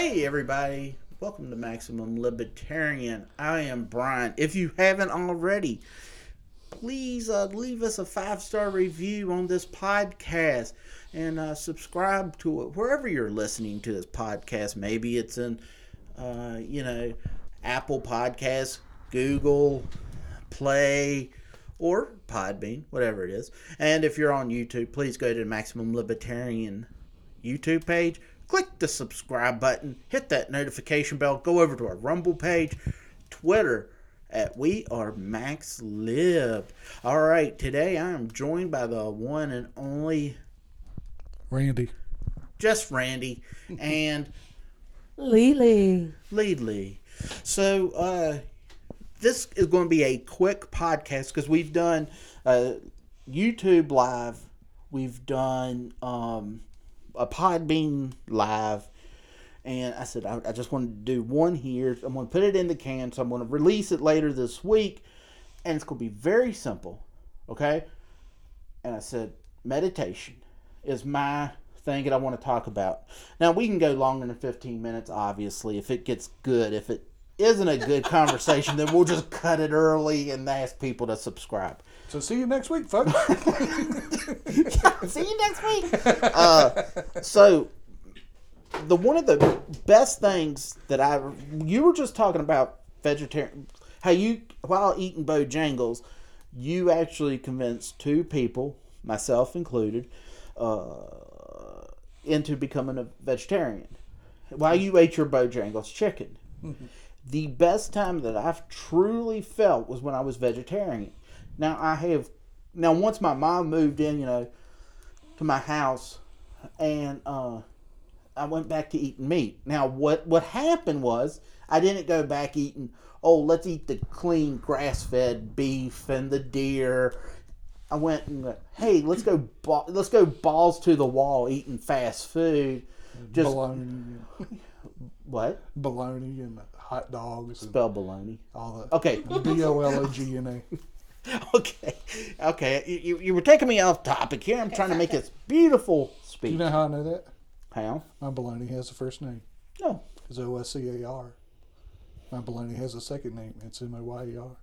Hey, everybody. Welcome to Maximum Libertarian. I am Brian. If you haven't already, please uh, leave us a five star review on this podcast and uh, subscribe to it wherever you're listening to this podcast. Maybe it's in, uh, you know, Apple Podcasts, Google Play, or Podbean, whatever it is. And if you're on YouTube, please go to Maximum Libertarian YouTube page. Click the subscribe button, hit that notification bell, go over to our Rumble page, Twitter at We Are Max Lib. All right, today I am joined by the one and only Randy. just Randy and Lily. Lead Lee. So uh, this is going to be a quick podcast because we've done uh, YouTube live, we've done um, a pod Podbean live, and I said I, I just wanted to do one here. I'm going to put it in the can, so I'm going to release it later this week, and it's going to be very simple, okay? And I said meditation is my thing that I want to talk about. Now we can go longer than 15 minutes, obviously, if it gets good. If it isn't a good conversation, then we'll just cut it early and ask people to subscribe. So see you next week, folks. See you next week. Uh, so, the one of the best things that I you were just talking about vegetarian how you while eating Bojangles, you actually convinced two people, myself included, uh, into becoming a vegetarian. While you ate your Bojangles chicken. The best time that I've truly felt was when I was vegetarian. Now I have now once my mom moved in, you know, to my house and uh I went back to eating meat. Now what what happened was I didn't go back eating oh let's eat the clean grass fed beef and the deer. I went and went, hey let's go ba- let's go balls to the wall eating fast food. Just bologna, what? bologna, and hot dogs, Spell baloney. all that. Okay. B O L O G N A. Okay. Okay. You, you, you were taking me off topic here. I'm trying to make this beautiful speech. You know how I know that? How? My bologna has a first name. No. It's O S C A R. My bologna has a second name. It's M O Y E R.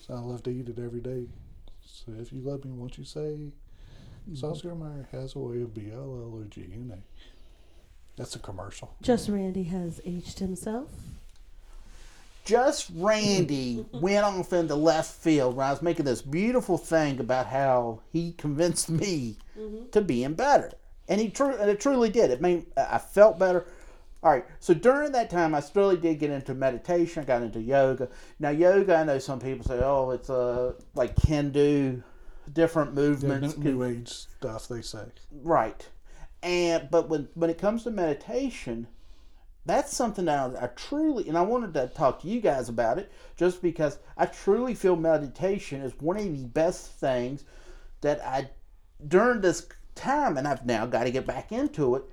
So I love to eat it every day. So if you love me, won't you say, mm-hmm. Sauce Meyer has a way of B O L O G N A. That's a commercial. Just Randy has aged himself. Just Randy went off into left field when I was making this beautiful thing about how he convinced me to being better, and he true and it truly did. It made I felt better. All right, so during that time, I really did get into meditation. I got into yoga. Now, yoga, I know some people say, "Oh, it's uh, like Hindu, different Yeah, movements." new age stuff, they say. Right. And but when when it comes to meditation, that's something that I, I truly and I wanted to talk to you guys about it just because I truly feel meditation is one of the best things that I during this time and I've now got to get back into it.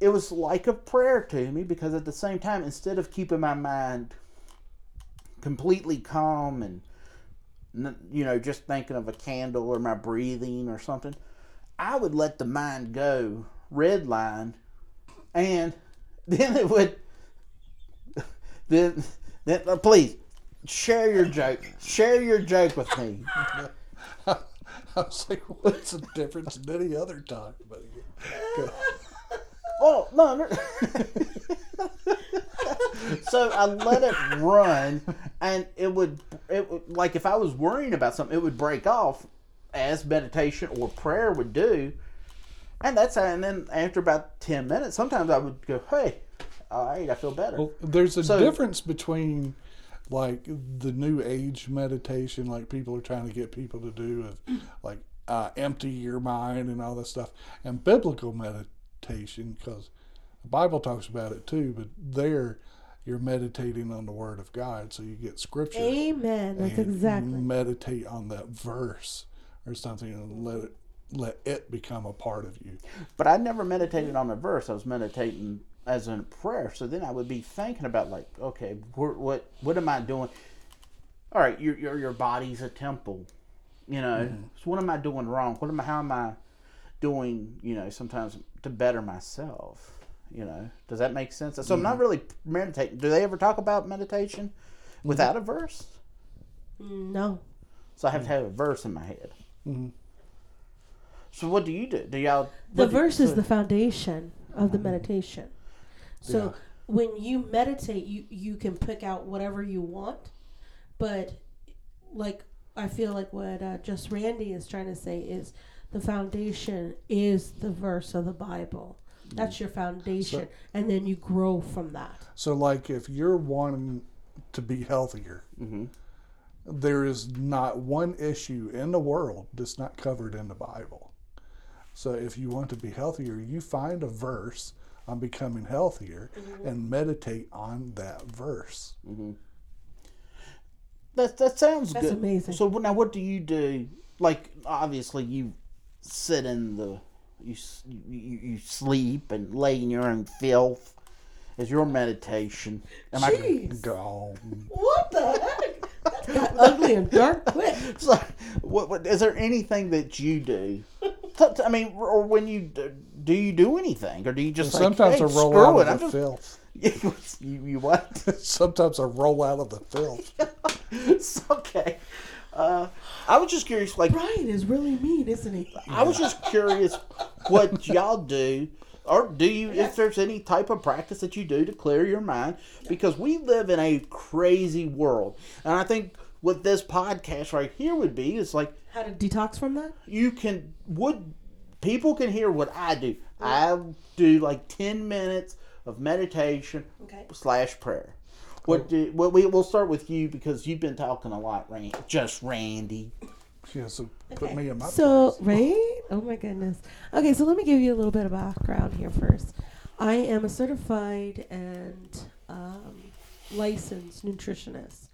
It was like a prayer to me because at the same time instead of keeping my mind completely calm and you know just thinking of a candle or my breathing or something I would let the mind go red line, and then it would. Then, then uh, please share your joke. Share your joke with me. I was like, what's the difference than any other time? But go. Oh no! no. so I let it run, and it would. It would like if I was worrying about something, it would break off, as meditation or prayer would do. And that's and then after about ten minutes, sometimes I would go, "Hey, all right, I feel better." Well, there's a So- difference between like the new age meditation, like people are trying to get people to do, of like uh, empty your mind and all that stuff, and biblical meditation, because the Bible talks about it too. But there, you're meditating on the Word of God, so you get Scripture. Amen. That's and exactly. meditate on that verse or something, and let it let it become a part of you. But I never meditated on a verse. I was meditating as in prayer. So then I would be thinking about like, okay, wh- what what am I doing? All right, your your your body's a temple, you know. Mm-hmm. So what am I doing wrong? What am I? How am I doing? You know, sometimes to better myself. You know, does that make sense? So I'm not mm-hmm. really meditating. Do they ever talk about meditation mm-hmm. without a verse? No. So I have to have a verse in my head. So what do you do? Do y'all? The what do- verse is the foundation of the meditation. So Yeah. when you meditate, you you can pick out whatever you want, but like I feel like what uh, just Randy is trying to say is the foundation is the verse of the Bible. That's your foundation, and then you grow from that. So, like, if you're wanting to be healthier, Mhm. there is not one issue in the world that's not covered in the Bible. So, if you want to be healthier, you find a verse on becoming healthier mm-hmm. and meditate on that verse. Mm-hmm. That that sounds That's good. amazing. So now, what do you do? Like, obviously, you sit in the you you, you you sleep and lay in your own filth. Is your meditation? Am I? Jeez, Go. what the heck? That got ugly and dark quick. So, what, what is there anything that you do? T- t- I mean, or when you d- do you do anything, or do you just like, Sometimes hey, I roll screw out it, of the just- filth. you, you what? Sometimes I roll out of the filth. it's okay. Uh, I was just curious, like Brian is really mean, isn't he? I was just curious what y'all do, or do you, if there's any type of practice that you do to clear your mind, because we live in a crazy world, and I think what this podcast right here would be is like How to detox from that? you can would people can hear what I do. I do like ten minutes of meditation Okay. slash prayer. What do well, we we'll start with you because you've been talking a lot, Rand, just Randy. Yeah, so put me in my So, place. right? Oh my goodness. Okay, so let me give you a little bit of background here first. I am a certified and um, licensed nutritionist,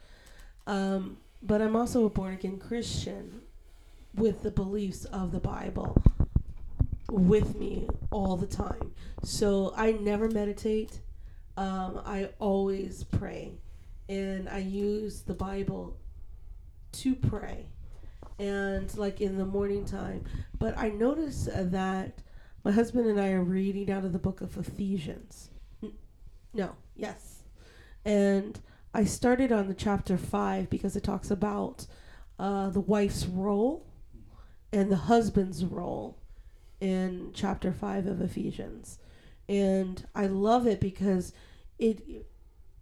um, but I'm also a born again Christian with the beliefs of the Bible with me all the time. So I never meditate. Um, I always pray, and I use the Bible to pray and like in the morning time. But I notice that my husband and I are reading out of the book of Ephesians. No, yes. And I started on the chapter 5 because it talks about uh, the wife's role and the husband's role in chapter 5 of Ephesians. And I love it because it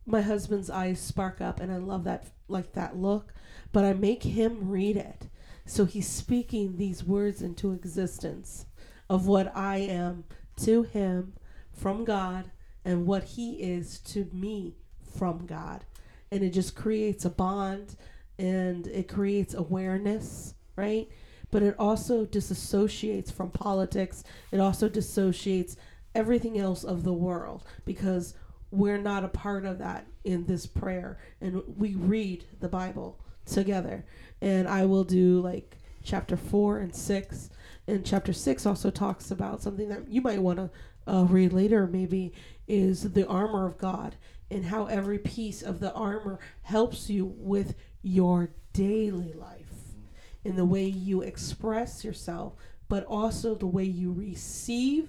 my husband's eyes spark up and I love that like that look, but I make him read it. So he's speaking these words into existence of what I am to him from God and what he is to me from God. And it just creates a bond and it creates awareness, right? But it also disassociates from politics. It also dissociates everything else of the world because we're not a part of that in this prayer. And we read the Bible together. And I will do like chapter 4 and 6. And chapter 6 also talks about something that you might want to uh, read later, maybe, is the armor of God and how every piece of the armor helps you with your daily life in the way you express yourself, but also the way you receive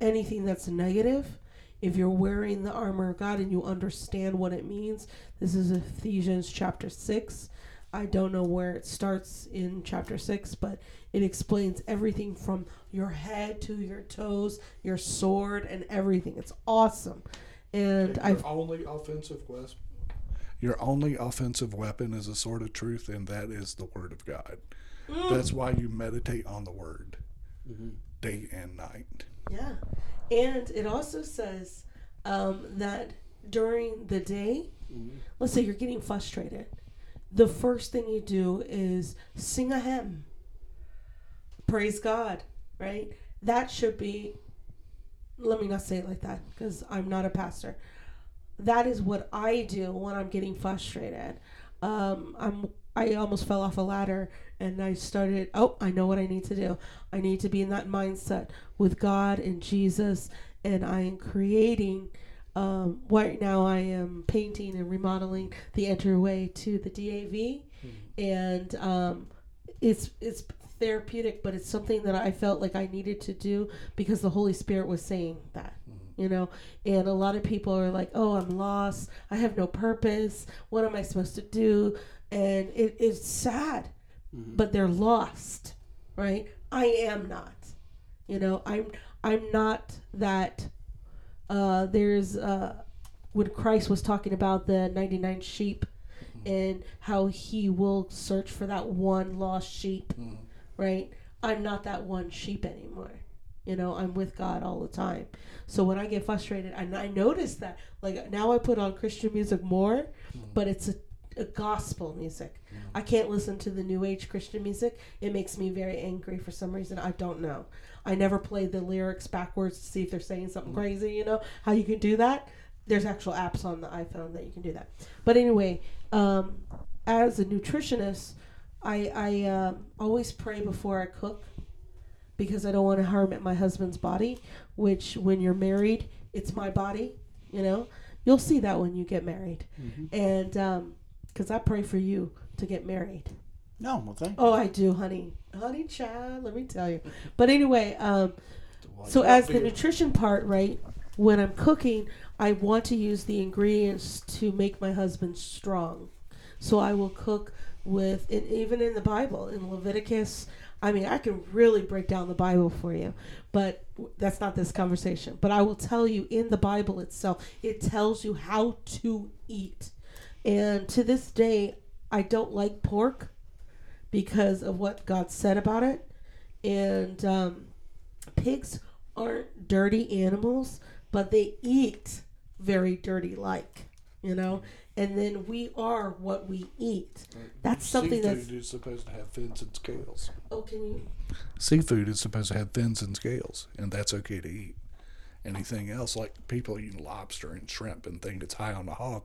anything that's negative. If you're wearing the armor of God and you understand what it means, this is Ephesians chapter 6. I don't know where it starts in chapter 6, but it explains everything from your head to your toes, your sword, and everything. It's awesome. And Your I've only offensive weapon. Your only offensive weapon is a sword of truth, and that is the word of God. Mm. That's why you meditate on the word mm-hmm. day and night. Yeah. And it also says um, that during the day, mm-hmm. let's say you're getting frustrated, the first thing you do is sing a hymn. Praise God, right? That should be, let me not say it like that because I'm not a pastor. That is what I do when I'm getting frustrated. Um, I'm I almost fell off a ladder and I started, oh, I know what I need to do. I need to be in that mindset with God and Jesus, and I am creating. Um, right now, I am painting and remodeling the entryway to the DAV, and um, it's it's therapeutic, but it's something that I felt like I needed to do because the Holy Spirit was saying that. you know? And a lot of people are like oh i'm lost. I have no purpose. What am i supposed to do? And it, it's sad but they're lost right? I am not you know? I'm i'm not that uh there's uh when christ was talking about the 99 sheep and how he will search for that one lost sheep right? I'm not that one sheep anymore. You know i'm with god all the time. So when i get frustrated and i notice that like now i put on christian music more mm-hmm. but it's a, a gospel music. Mm-hmm. I can't listen to the new age christian music. It makes me very angry for some reason. I don't know. I never play the lyrics backwards to see if they're saying something mm-hmm. crazy you know how you can do that. There's actual apps on the iphone that you can do that. But anyway um, as a nutritionist i i uh, always pray before i cook because I don't want to harm my husband's body, which when you're married, it's my body, you know. You'll see that when you get married. And um 'cause I pray for you to get married. No, well, thank Oh, I do, honey. Honey child, let me tell you. But anyway, um so as the nutrition part, right? When I'm cooking, I want to use the ingredients to make my husband strong. So I will cook with even in the Bible in Leviticus. I mean, I can really break down the Bible for you, but that's not this conversation. But I will tell you in the Bible itself, it tells you how to eat. And to this day, I don't like pork because of what God said about it. And um, pigs aren't dirty animals, but they eat very dirty like, you know? And then we are what we eat. That's something Seafood that's. is supposed to have fins and scales. Oh, can you? Seafood is supposed to have fins and scales, and that's okay to eat. Anything else, like people eating lobster and shrimp and think it's high on the hog,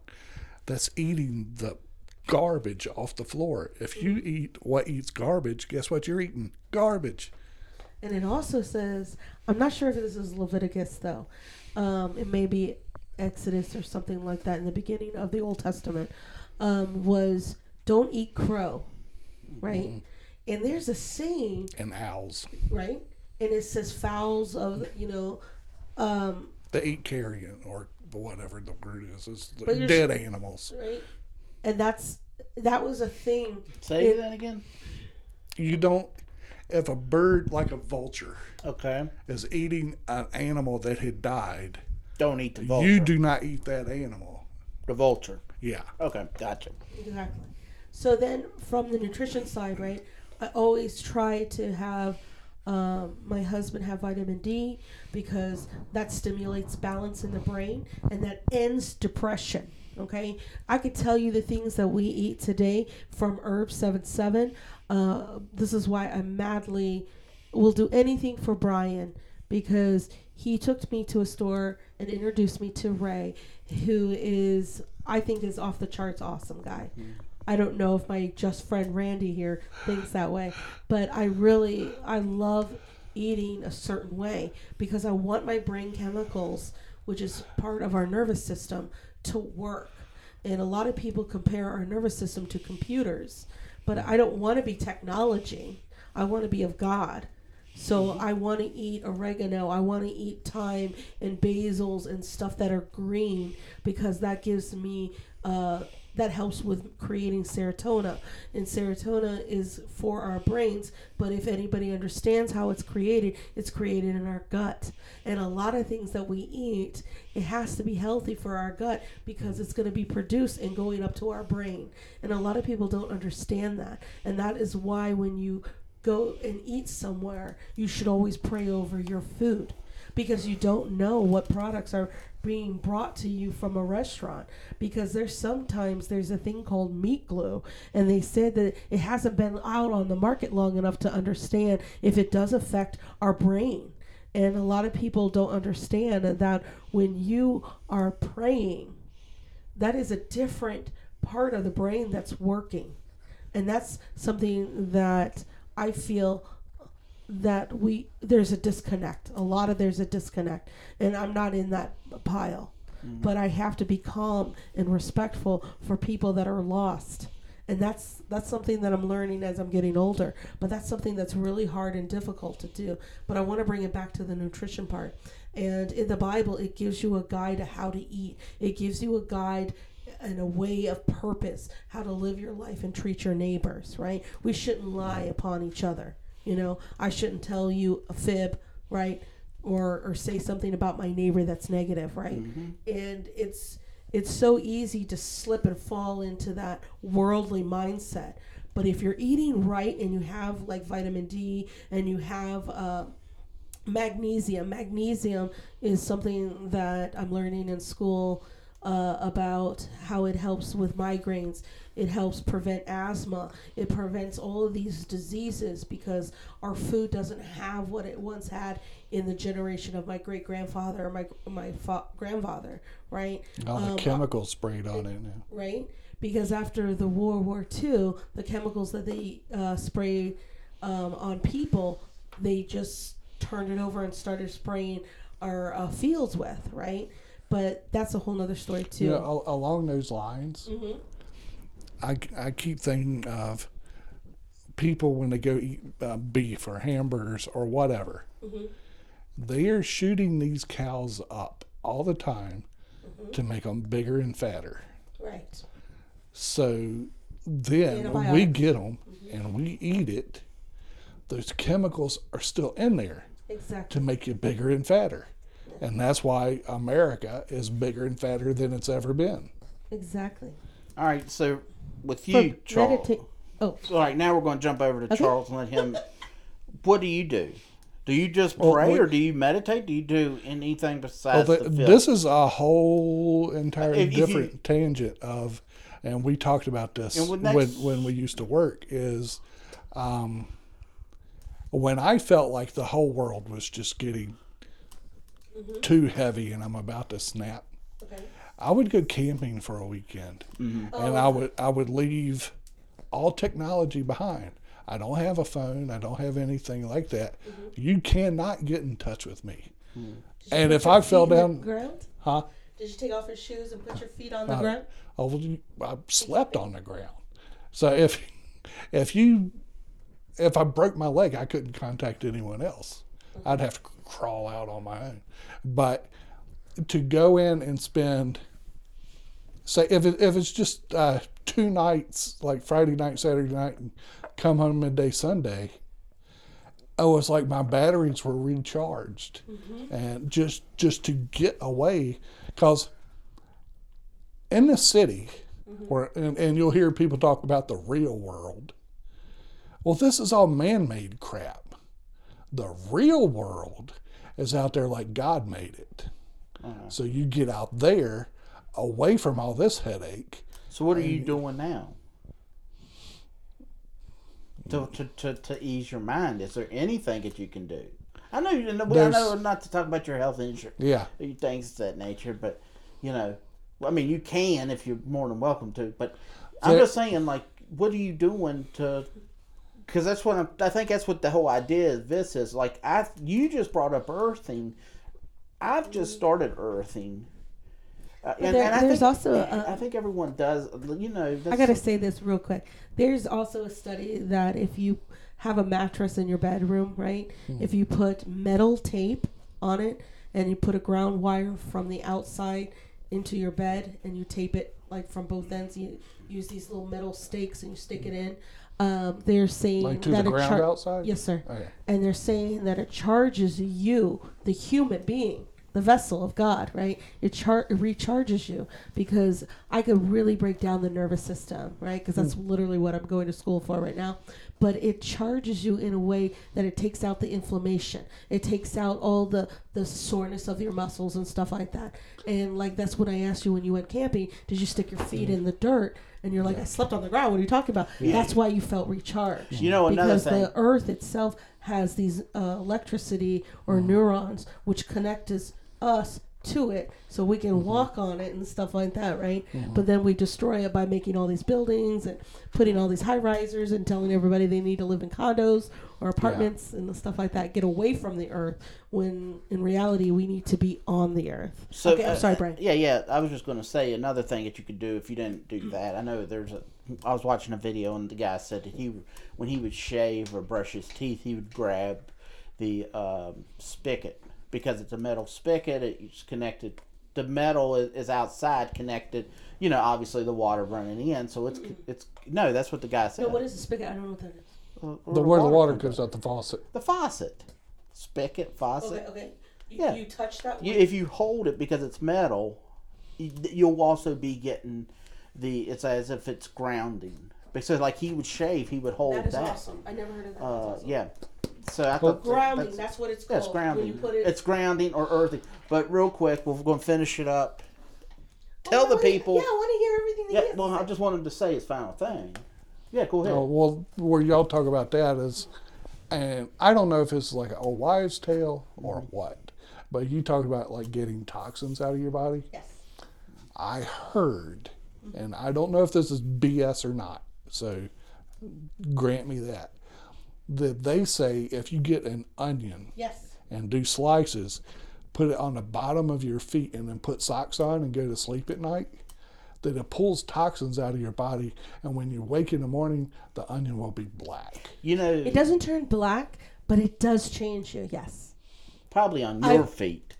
that's eating the garbage off the floor. If you eat what eats garbage, guess what you're eating? Garbage. And it also says, I'm not sure if this is Leviticus though. Um, it may be Exodus or something like that in the beginning of the Old Testament. Um, was don't eat crow, right? And there's a saying, And owls. right? And it says fowls of you know, um, They eat carrion or whatever the word is. It's the But you're- dead animals. right? And that's that was a thing. Say It- that again. You don't, if a bird like a vulture Okay. is eating an animal that had died, Don't eat the vulture. you do not eat that animal. the vulture. Yeah. Okay, gotcha. Exactly. So then, from the nutrition side, right, I always try to have um, my husband have vitamin D because that stimulates balance in the brain and that ends depression. Okay, I could tell you the things that we eat today from Herb Seven Seven. Uh, this is why I madly will do anything for Brian because he took me to a store and introduced me to Ray, who is I think is off the charts awesome guy. Hmm. I don't know if my just friend Randy here thinks that way, but I really I love eating a certain way because I want my brain chemicals, which is part of our nervous system, to work. And a lot of people compare our nervous system to computers, but I don't want to be technology. I want to be of God. So I want to eat oregano. I want to eat thyme and basils and stuff that are green because that gives me uh, that helps with creating serotonin. And serotonin is for our brains, but if anybody understands how it's created, it's created in our gut. And a lot of things that we eat, it has to be healthy for our gut because it's going to be produced and going up to our brain. And a lot of people don't understand that. And that is why when you go and eat somewhere, you should always pray over your food. Because you don't know what products are being brought to you from a restaurant. Because there's sometimes there's a thing called meat glue. And they said that it hasn't been out on the market long enough to understand if it does affect our brain. And a lot of people don't understand that when you are praying that is a different part of the brain that's working. And that's something that I feel that we there's a disconnect. A lot of there's a disconnect, and I'm not in that pile. Mm-hmm. But I have to be calm and respectful for people that are lost. And that's that's something that I'm learning as I'm getting older. But that's something that's really hard and difficult to do. But I want to bring it back to the nutrition part. And in the Bible, it gives you a guide to how to eat. It gives you a guide and a way of purpose, how to live your life and treat your neighbors, right? We shouldn't lie upon each other. You know, I shouldn't tell you a fib, right? Or or say something about my neighbor that's negative, right? And it's it's so easy to slip and fall into that worldly mindset. But if you're eating right and you have like vitamin D and you have uh, magnesium, magnesium is something that I'm learning in school uh, about how it helps with migraines. It helps prevent asthma. It prevents all of these diseases because our food doesn't have what it once had in the generation of my great grandfather or my my fa- grandfather, right? All the Um, chemicals sprayed on it now. right? Because after the World War II, the chemicals that they uh, spray um, on people, they just turned it over and started spraying our uh, fields with, right? But that's a whole other story too. You know, along those lines, Mhm. I, I keep thinking of people when they go eat uh, beef or hamburgers or whatever. Mhm. They are shooting these cows up all the time Mm-hmm. to make them bigger and fatter. Right. So then when we get them and we eat it, those chemicals are still in there Exactly. to make you bigger and fatter. And that's why America is bigger and fatter than it's ever been. Exactly. All right, so with you, For Charles. medita- oh, All right, now we're going to jump over to Okay. Charles and let him. what do you do? Do you just Well, pray we- or do you meditate? Do you do anything Well, besides the, the this is a whole entirely If- if you- different tangent of, and we talked about this And when when, when we used to work. Is um, when I felt like the whole world was just getting Mm-hmm. too heavy and I'm about to snap. okay. I would go camping for a weekend, mm-hmm. and oh, I would I would leave all technology behind. I don't have a phone. I don't have anything like that. Mm-hmm. You cannot get in touch with me. Hmm. And if I fell down, ground, huh? did you take off your shoes and put your feet on the Uh, ground? I, would- I slept on the ground. So if if you if I broke my leg, I couldn't contact anyone else. I'd have to crawl out on my own. But to go in and spend say if it, if it's just uh, two nights like Friday night, Saturday night, and come home midday Sunday. Oh, it's like my batteries were recharged, and just just to get away, because in the city, where and, and you'll hear people talk about the real world. Well, this is all man-made crap. The real world is out there like God made it. Uh-huh. So you get out there, away from all this headache. so what are you doing now? To, to, to, to ease your mind, is there anything that you can do? I know you know. I know not to talk about your health insurance, Yeah, things of that nature, but you know, I mean, you can if you're more than welcome to. But I'm just saying, like, what are you doing to? Because that's what I'm, I think that's what the whole idea of this is. Like, I you just brought up earthing. I've just started earthing. Uh, and, there- and I there's think, also a- I think everyone does. You know, I gotta say this real quick. There's also a study that if you have a mattress in your bedroom, right? If you put metal tape on it and you put a ground wire from the outside into your bed and you tape it like from both ends, you use these little metal stakes and you stick it in. Um, they're saying like to that the it ground char- outside. Yes, sir Okay. and they're saying that it charges you, the human being, the vessel of God, right? It, char- it recharges you because I could really break down the nervous system, right? Because that's mm. literally what I'm going to school for right now. But it charges you in a way that it takes out the inflammation. It takes out all the the soreness of your muscles and stuff like that. And like that's what I asked you when you went camping. Did you stick your feet mm. in the dirt? And you're like, I slept on the ground. What are you talking about? That's why you felt recharged You know, another because thing. the earth itself has these uh, electricity or mm. neurons which connect us, us to it so we can walk on it and stuff like that right but then we destroy it by making all these buildings and putting all these high risers and telling everybody they need to live in condos or apartments and stuff like that get away from the earth when in reality we need to be on the earth So, okay i'm uh, sorry brian Yeah, yeah. I was just going to say another thing that you could do if you didn't do that. I know there's a. I was watching a video and the guy said that he, when he would shave or brush his teeth, he would grab the um, spigot because it's a metal spigot. It's connected. The metal is, is outside connected. You know, obviously the water running in, so it's mm-hmm. it's no. That's what the guy said. No, what is the spigot? I don't know what that is. The where the water comes goes out the faucet. The faucet, spigot, faucet. Okay, okay. You, Yeah. you touch that You, if you hold it because it's metal, you- you'll also be getting the. It's as if it's grounding. Because like he would shave, he would hold that is that. awesome. I never heard of that. Uh, awesome. yeah. So I thought that- Grounding, that's- that's, what it's yeah, called. it's grounding. When you put it It's grounding or earthing. But real quick, we're going to finish it up. Tell Oh, the wanna- people. Yeah, I want to hear everything that Yeah, he has well, to I just wanted to say his final thing. Yeah, go ahead. Oh, well, where y'all talk about that is, and I don't know if it's like a old wives' tale or what, but you talk about like getting toxins out of your body. Yes. I heard, and I don't know if this is BS or not, so grant me that, that they say if you get an onion Yes. and do slices, put it on the bottom of your feet, and then put socks on and go to sleep at night, that it pulls toxins out of your body, and when you wake in the morning, the onion will be black. You know, It doesn't turn black, but it does change you. Yes. probably on I- your feet.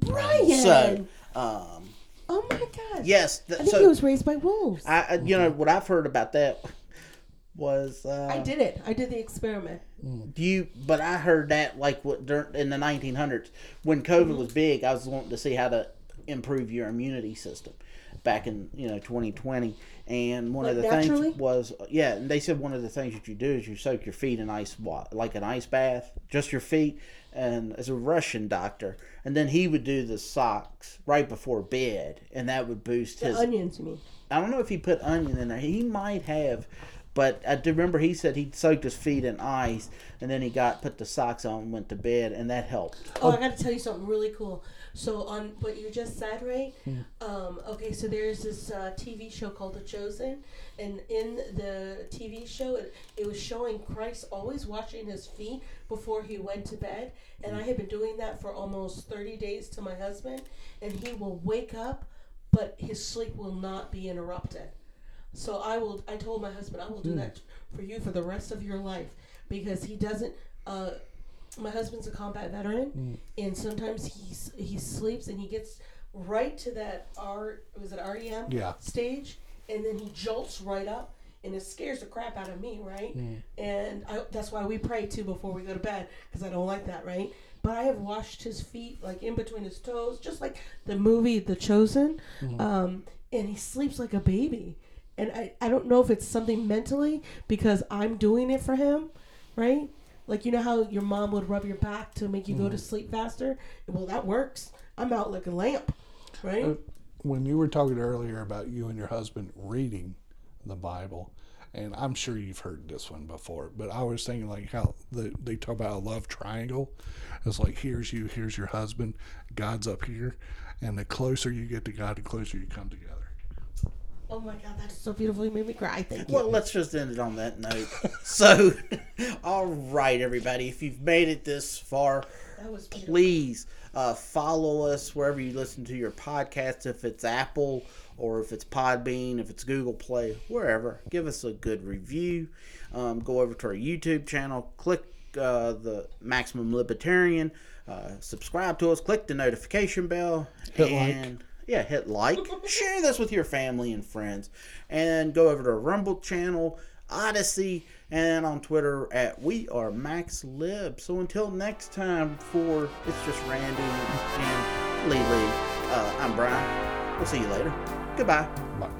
Brian. So, um, oh my gosh. yes. I think so, he was raised by wolves. I, you know, what I've heard about that was uh, I did it. I did the experiment. you, but I heard that like what during, in the 1900s when COVID was big. I was wanting to see how to improve your immunity system back in you know 2020, and one of the naturally? things was yeah, and they said one of the things that you do is you soak your feet in ice like an ice bath, just your feet. And as a Russian doctor, and then he would do the socks right before bed, and that would boost The his onions, mean? I don't know if he put onion in there. He might have, but I do remember he said he soaked his feet in ice and then he got put the socks on and went to bed, and that helped. Oh, I got to tell you something really cool. So on what you just said, right? Um, okay, so there's this uh, TV show called The Chosen, and in the TV show, it, it was showing Christ always washing his feet before he went to bed, and I have been doing that for almost 30 days to my husband, and he will wake up, but his sleep will not be interrupted. So I will. I told my husband I will do that for you for the rest of your life because he doesn't. Uh, my husband's a combat veteran, and sometimes he he sleeps and he gets right to that R was it REM Yeah. stage, and then he jolts right up, and it scares the crap out of me, right? And I, that's why we pray too before we go to bed because I don't like that, right? But I have washed his feet like in between his toes, just like the movie The Chosen, um, and he sleeps like a baby. And I, I don't know if it's something mentally because I'm doing it for him, right? Like you know how your mom would rub your back to make you go to sleep faster. Well, that works. I'm out like a lamp, right? Uh, When you were talking earlier about you and your husband reading the Bible, and I'm sure you've heard this one before, but I was thinking like how the, they talk about a love triangle. It's like here's you, here's your husband, God's up here, and the closer you get to God, the closer you come together. Oh my God, that's so beautiful. You made me cry. Thank you. Well, let's just end it on that note. so, all right, everybody, if you've made it this far, That was please uh, follow us wherever you listen to your podcast. If it's Apple or if it's Podbean, if it's Google Play, wherever, give us a good review. Um, go over to our YouTube channel, click uh, the Maximum Libertarian, uh, subscribe to us, click the notification bell, Hit like. Yeah, hit like, share this with your family and friends, and go over to Rumble channel, Odysee, and on Twitter at We Are Max Lib. So until next time, for it's just Randy and Lee Lee. Uh, I'm Brian. We'll see you later. Goodbye. Bye.